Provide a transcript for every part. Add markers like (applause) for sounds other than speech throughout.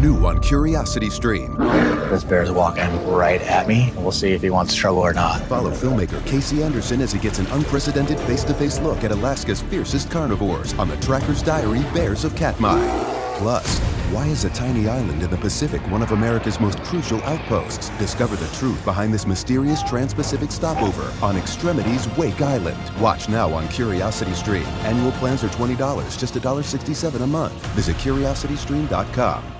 New on Curiosity Stream. This bear's walking right at me. We'll see if he wants to struggle or not. Follow filmmaker Casey Anderson as he gets an unprecedented face to face look at Alaska's fiercest carnivores on the Tracker's Diary Bears of Katmai. Plus, why is a tiny island in the Pacific one of America's most crucial outposts? Discover the truth behind this mysterious trans Pacific stopover on Extremities Wake Island. Watch now on Curiosity Stream. Annual plans are $20, just $1.67 a month. Visit curiositystream.com.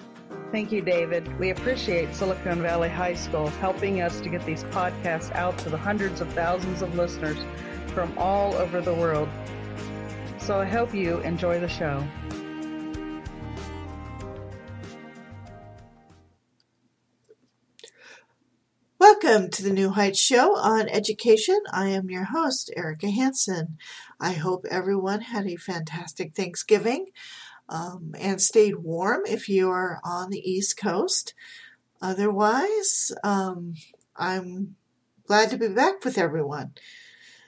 Thank you, David. We appreciate Silicon Valley High School helping us to get these podcasts out to the hundreds of thousands of listeners from all over the world. So I hope you enjoy the show. Welcome to the New Heights Show on Education. I am your host, Erika Hanson. I hope everyone had a fantastic Thanksgiving um, and stayed warm if you are on the East Coast. Otherwise, um, I'm glad to be back with everyone.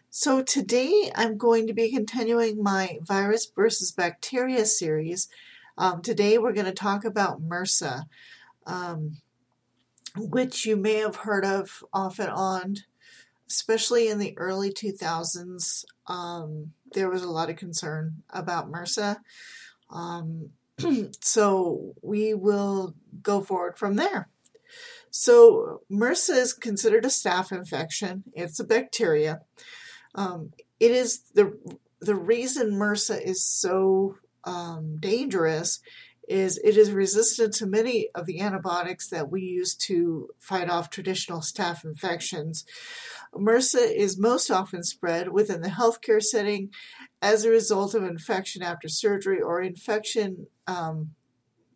So, today I'm going to be continuing my virus versus bacteria series. Um, today we're going to talk about MRSA. Um, which you may have heard of off and on, especially in the early 2000s. Um, there was a lot of concern about MRSA. Um, (clears throat) so we will go forward from there. So MRSA is considered a staph infection. It's a bacteria. Um, it is the the reason MRSA is so um, dangerous is it is resistant to many of the antibiotics that we use to fight off traditional staph infections. MRSA is most often spread within the healthcare setting as a result of infection after surgery or infection um,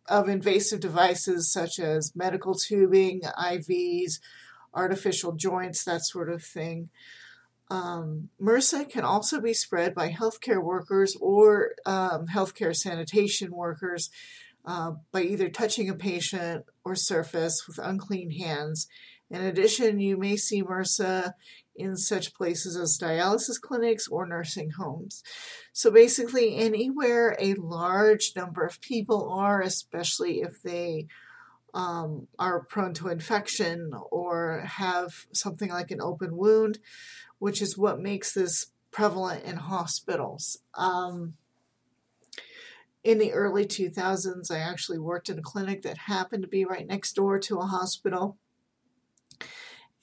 of invasive devices such as medical tubing, IVs, artificial joints, that sort of thing. Um, MRSA can also be spread by healthcare workers or um, healthcare sanitation workers uh, by either touching a patient or surface with unclean hands. In addition, you may see MRSA in such places as dialysis clinics or nursing homes. So basically, anywhere a large number of people are, especially if they um, are prone to infection or have something like an open wound, which is what makes this prevalent in hospitals. Um, in the early 2000s, I actually worked in a clinic that happened to be right next door to a hospital.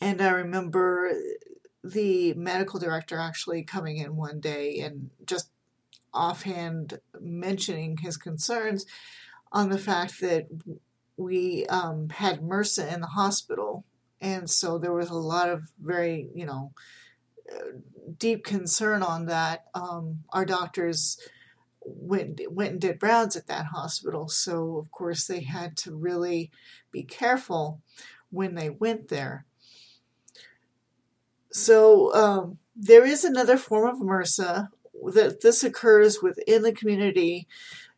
And I remember the medical director actually coming in one day and just offhand mentioning his concerns on the fact that we um, had MRSA in the hospital. And so there was a lot of very, you know, deep concern on that. Um, our doctors went went and did rounds at that hospital, so of course they had to really be careful when they went there. So um, there is another form of MRSA that this occurs within the community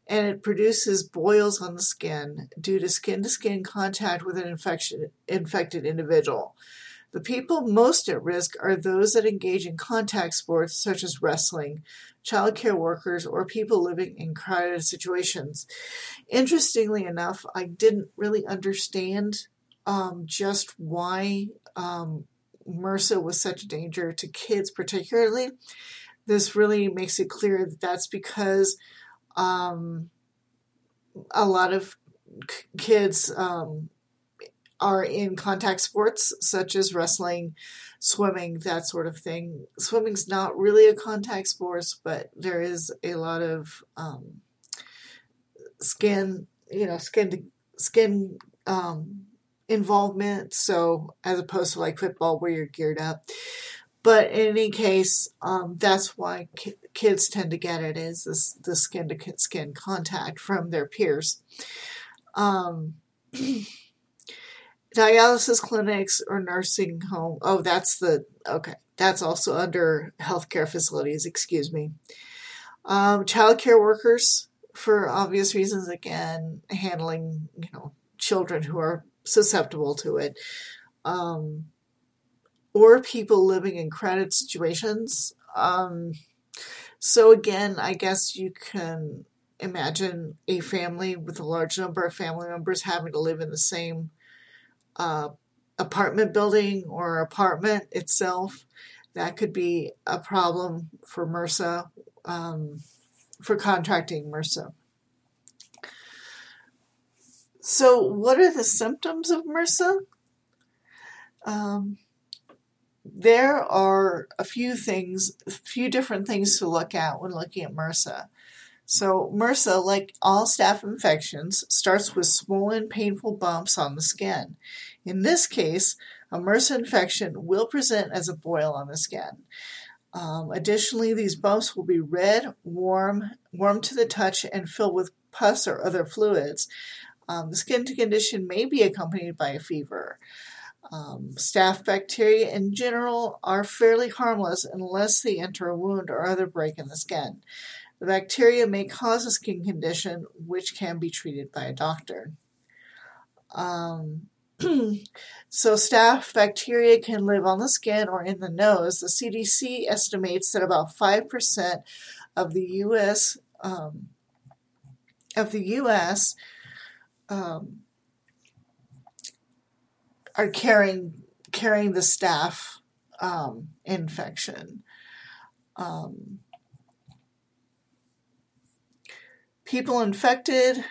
and it produces boils on the skin due to skin to skin contact with an infection, infected individual. The people most at risk are those that engage in contact sports such as wrestling, child care workers, or people living in crowded situations. Interestingly enough, I didn't really understand um, just why um, MRSA was such a danger to kids, particularly. This really makes it clear that that's because um, a lot of kids um, are in contact sports such as wrestling, swimming, that sort of thing. Swimming's not really a contact sport, but there is a lot of um, skin, you know, skin to skin um, involvement. So as opposed to like football where you're geared up. but in any case, um, that's why ki- kids tend to get it is this the skin to skin contact from their peers. Um, (clears throat) dialysis clinics or nursing home. Oh, that's the okay. That's also under healthcare facilities. Excuse me. Um, child care workers, for obvious reasons, again, handling you know children who are susceptible to it. Um, or people living in credit situations. Um, so again, I guess you can imagine a family with a large number of family members having to live in the same uh, apartment building or apartment itself. That could be a problem for MRSA, um, for contracting MRSA. So, what are the symptoms of MRSA? Um, there are a few things, a few different things to look at when looking at MRSA. So, MRSA, like all staph infections, starts with swollen, painful bumps on the skin. In this case, a MRSA infection will present as a boil on the skin. Um, additionally, these bumps will be red, warm, warm to the touch, and filled with pus or other fluids. Um, the skin condition may be accompanied by a fever. Um, staph bacteria in general are fairly harmless unless they enter a wound or other break in the skin. The bacteria may cause a skin condition which can be treated by a doctor. Um, (clears throat) so, staph bacteria can live on the skin or in the nose. The CDC estimates that about 5% of the U.S. Um, of the U.S. Um, are carrying carrying the staph um, infection. Um, people infected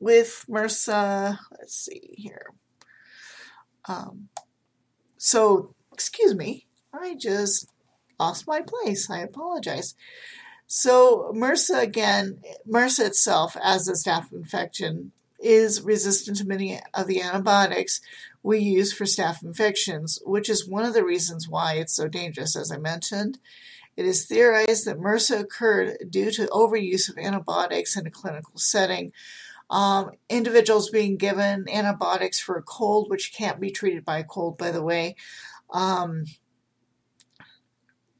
with MRSA. Let's see here. Um, so, excuse me, I just lost my place. I apologize. So, MRSA again, MRSA itself, as a staph infection, is resistant to many of the antibiotics we use for staph infections, which is one of the reasons why it's so dangerous, as I mentioned. It is theorized that MRSA occurred due to overuse of antibiotics in a clinical setting. Um, individuals being given antibiotics for a cold, which can't be treated by a cold, by the way. Um,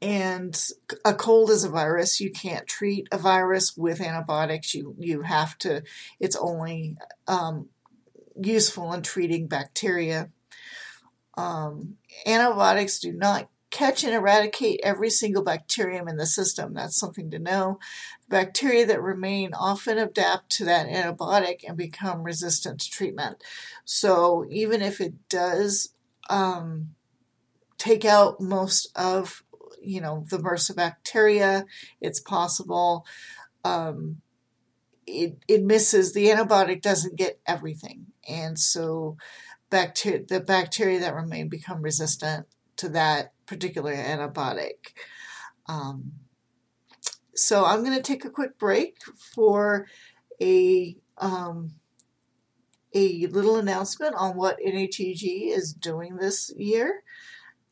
and a cold is a virus. You can't treat a virus with antibiotics. You you have to. It's only um, useful in treating bacteria. Um, antibiotics do not catch and eradicate every single bacterium in the system. That's something to know. Bacteria that remain often adapt to that antibiotic and become resistant to treatment. So even if it does um, take out most of, you know, the MRSA bacteria, it's possible. Um, it, it misses the antibiotic doesn't get everything and so bacteria the bacteria that remain become resistant to that particular antibiotic. Um, so I'm going to take a quick break for a um, a little announcement on what NHEG is doing this year.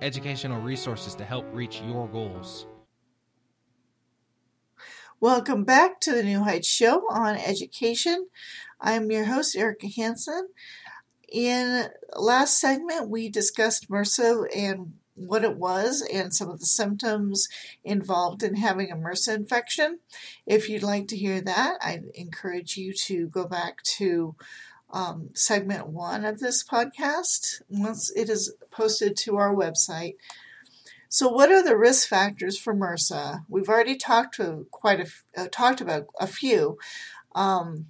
educational resources to help reach your goals. Welcome back to the New Heights Show on education. I'm your host, Erika Hanson. In last segment, we discussed MRSA and what it was and some of the symptoms involved in having a MRSA infection. If you'd like to hear that, I encourage you to go back to um, segment one of this podcast once it is posted to our website. So, what are the risk factors for MRSA? We've already talked to quite a uh, talked about a few. Um,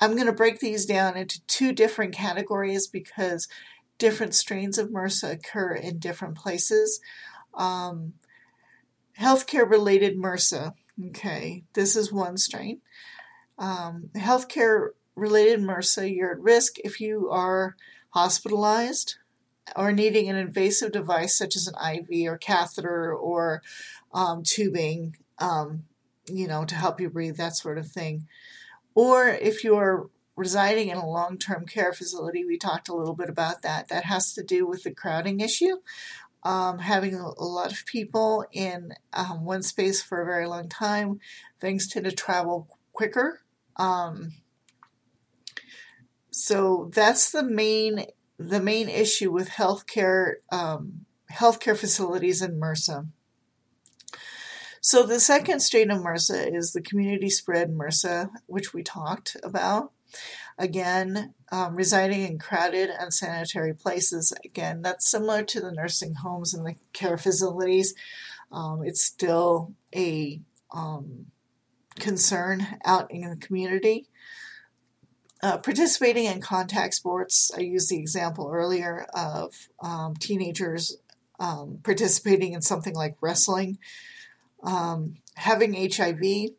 I'm going to break these down into two different categories because different strains of MRSA occur in different places. Um, healthcare related MRSA. Okay, this is one strain. Um, healthcare related MRSA, you're at risk if you are hospitalized or needing an invasive device such as an IV or catheter or um, tubing, um, you know, to help you breathe, that sort of thing. Or if you're residing in a long term care facility, we talked a little bit about that. That has to do with the crowding issue. Um, having a, lot of people in um, one space for a very long time, things tend to travel quicker. Um, so that's the main the main issue with healthcare um, healthcare facilities in MRSA. So the second strain of MRSA is the community spread MRSA, which we talked about. Again, um, residing in crowded, unsanitary places. Again, that's similar to the nursing homes and the care facilities. Um, it's still a um, concern out in the community. Uh, participating in contact sports, I used the example earlier of um, teenagers um, participating in something like wrestling, um, having HIV.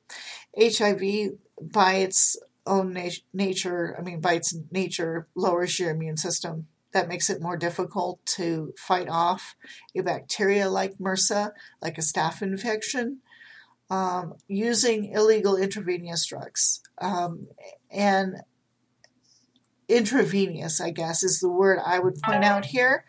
HIV, by its own nat- nature, I mean, by its nature, lowers your immune system. That makes it more difficult to fight off a bacteria like MRSA, like a staph infection. Um, using illegal intravenous drugs. Um, and intravenous, I guess, is the word I would point out here.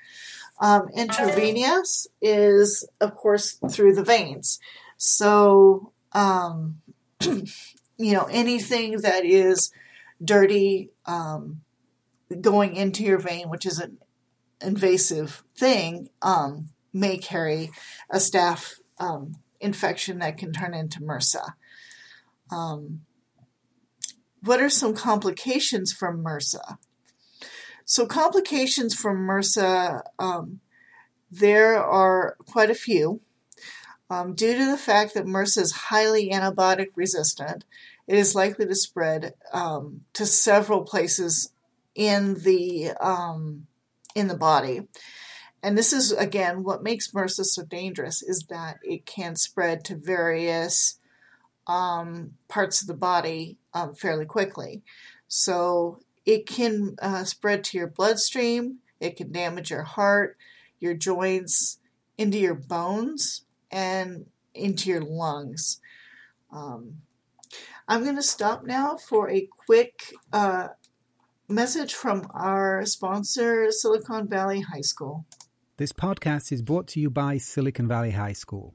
Um, intravenous is, of course, through the veins. So, um, (clears throat) you know, anything that is dirty um, going into your vein, which is an invasive thing, um, may carry a staph um, infection that can turn into MRSA. Um, what are some complications from MRSA? So, complications from MRSA, um, there are quite a few. Um, due to the fact that MRSA is highly antibiotic resistant, it is likely to spread um, to several places in the um, in the body. And this is again what makes MRSA so dangerous is that it can spread to various um, parts of the body um, fairly quickly. So it can uh, spread to your bloodstream, it can damage your heart, your joints, into your bones, and into your lungs. Um, I'm going to stop now for a quick uh, message from our sponsor, Silicon Valley High School. This podcast is brought to you by Silicon Valley High School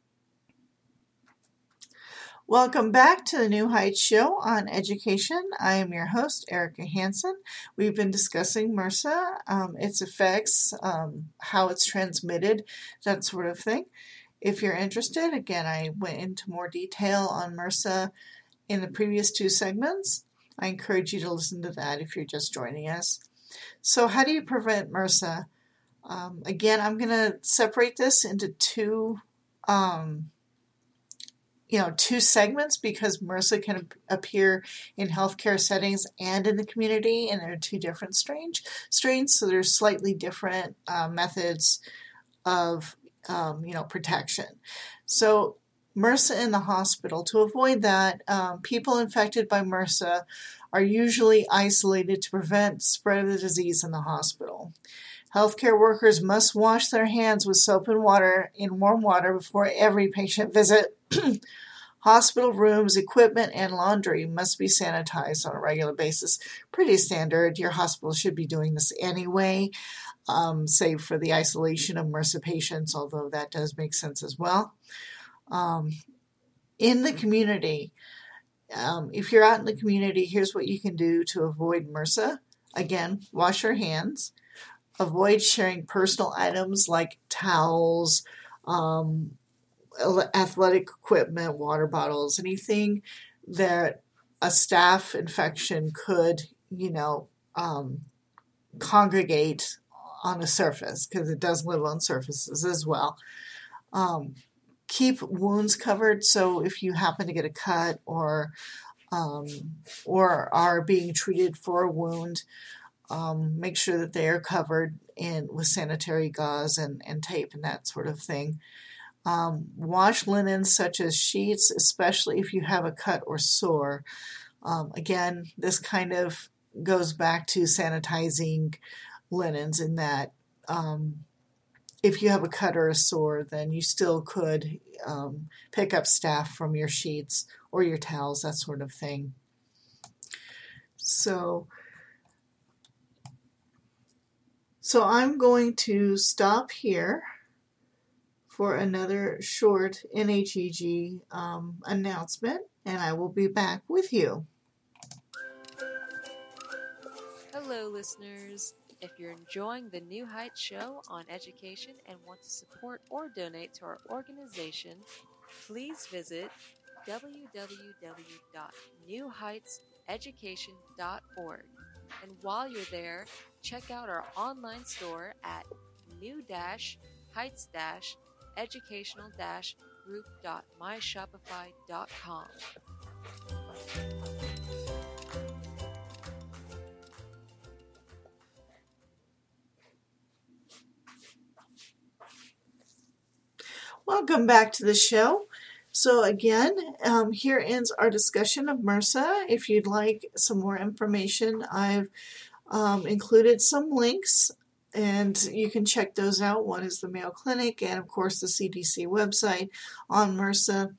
Welcome back to the New Heights Show on Education. I am your host, Erika Hanson. We've been discussing MRSA, um, its effects, um, how it's transmitted, that sort of thing. If you're interested, again, I went into more detail on MRSA in the previous two segments. I encourage you to listen to that if you're just joining us. So, how do you prevent MRSA? Um, again, I'm going to separate this into two um, you know two segments because MRSA can appear in healthcare settings and in the community, and there are two different strange strains. So there's slightly different uh, methods of um, you know protection. So MRSA in the hospital. To avoid that, um, people infected by MRSA are usually isolated to prevent spread of the disease in the hospital. Healthcare workers must wash their hands with soap and water in warm water before every patient visit. (clears throat) Hospital rooms, equipment, and laundry must be sanitized on a regular basis. Pretty standard. Your hospital should be doing this anyway, um, save for the isolation of MRSA patients, although that does make sense as well. Um, in the community, um, if you're out in the community, here's what you can do to avoid MRSA. Again, wash your hands. Avoid sharing personal items like towels, um, athletic equipment, water bottles, anything that a staph infection could you know, um, congregate on a surface because it does live on surfaces as well. Um, keep wounds covered. So if you happen to get a cut or um, or are being treated for a wound, um, make sure that they are covered in with sanitary gauze and, and tape and that sort of thing. Um, wash linens such as sheets, especially if you have a cut or sore. Um, again, this kind of goes back to sanitizing linens in that um, if you have a cut or a sore, then you still could um, pick up staph from your sheets or your towels, that sort of thing. So, so I'm going to stop here for another short NHEG um, announcement, and I will be back with you. Hello, listeners. If you're enjoying the New Heights show on education and want to support or donate to our organization, please visit www.newheightseducation.org. And while you're there, check out our online store at new-heights-educational-group.myshopify.com. Welcome back to the show. So again, um, here ends our discussion of MRSA. If you'd like some more information, I've um, included some links and you can check those out. One is the Mayo Clinic and of course the CDC website on MRSA.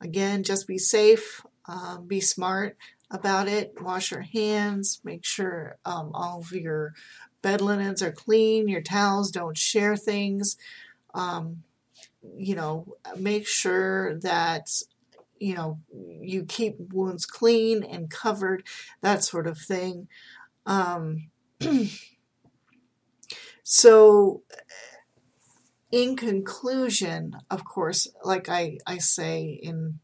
Again, just be safe, uh, be smart about it, wash your hands, make sure um, all of your bed linens are clean, your towels don't share things. Um, you know, make sure that you know you keep wounds clean and covered, that sort of thing. Um, (clears throat) so, in conclusion, of course, like I, I say in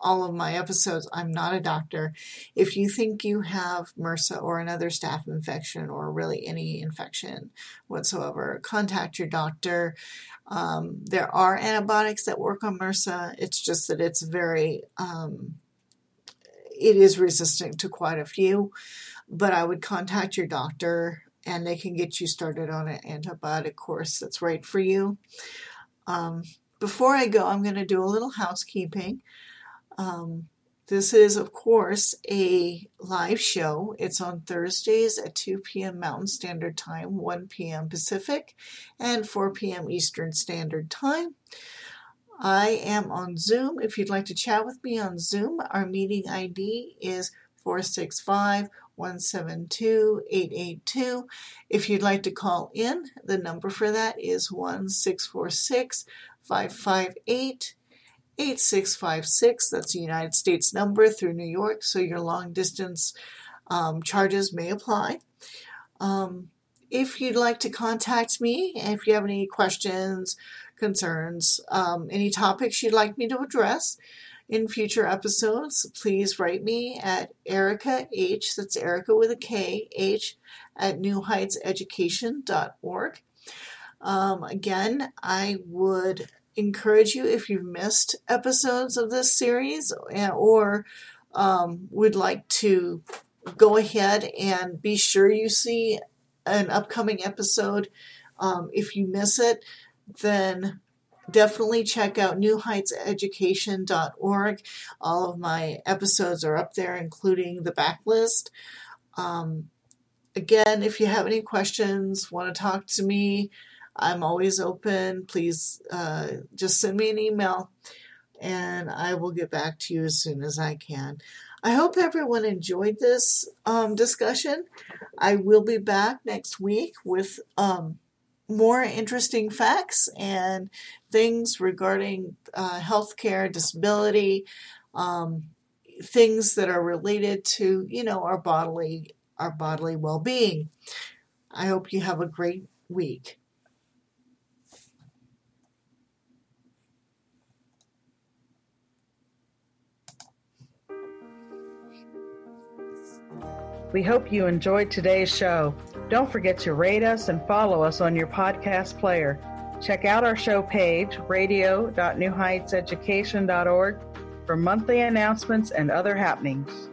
all of my episodes, I'm not a doctor. If you think you have MRSA or another staph infection or really any infection whatsoever, contact your doctor. Um, there are antibiotics that work on MRSA. It's just that it's very, um, it is resistant to quite a few. But I would contact your doctor and they can get you started on an antibiotic course that's right for you. Um, before I go, I'm going to do a little housekeeping. Um, this is, of course, a live show. It's on Thursdays at 2 p.m. Mountain Standard Time, 1 p.m. Pacific, and 4 p.m. Eastern Standard Time. I am on Zoom. If you'd like to chat with me on Zoom, our meeting ID is 465 172 882. If you'd like to call in, the number for that is 1646 558 8656. That's a United States number through New York, so your long distance um, charges may apply. Um, if you'd like to contact me, if you have any questions, concerns, um, any topics you'd like me to address in future episodes, please write me at Erika H, that's Erika with a K, H, at newheightseducation.org. Um, again, I would encourage you if you've missed episodes of this series or um, would like to go ahead and be sure you see an upcoming episode. Um, if you miss it, then definitely check out newheightseducation.org. All of my episodes are up there, including the backlist. Um, again, if you have any questions, want to talk to me, I'm always open. Please uh, just send me an email and I will get back to you as soon as I can. I hope everyone enjoyed this um, discussion. I will be back next week with um, more interesting facts and things regarding uh, healthcare, disability, um, things that are related to you know our bodily our bodily well-being. I hope you have a great week. We hope you enjoyed today's show. Don't forget to rate us and follow us on your podcast player. Check out our show page, radio.newheightseducation.org, for monthly announcements and other happenings.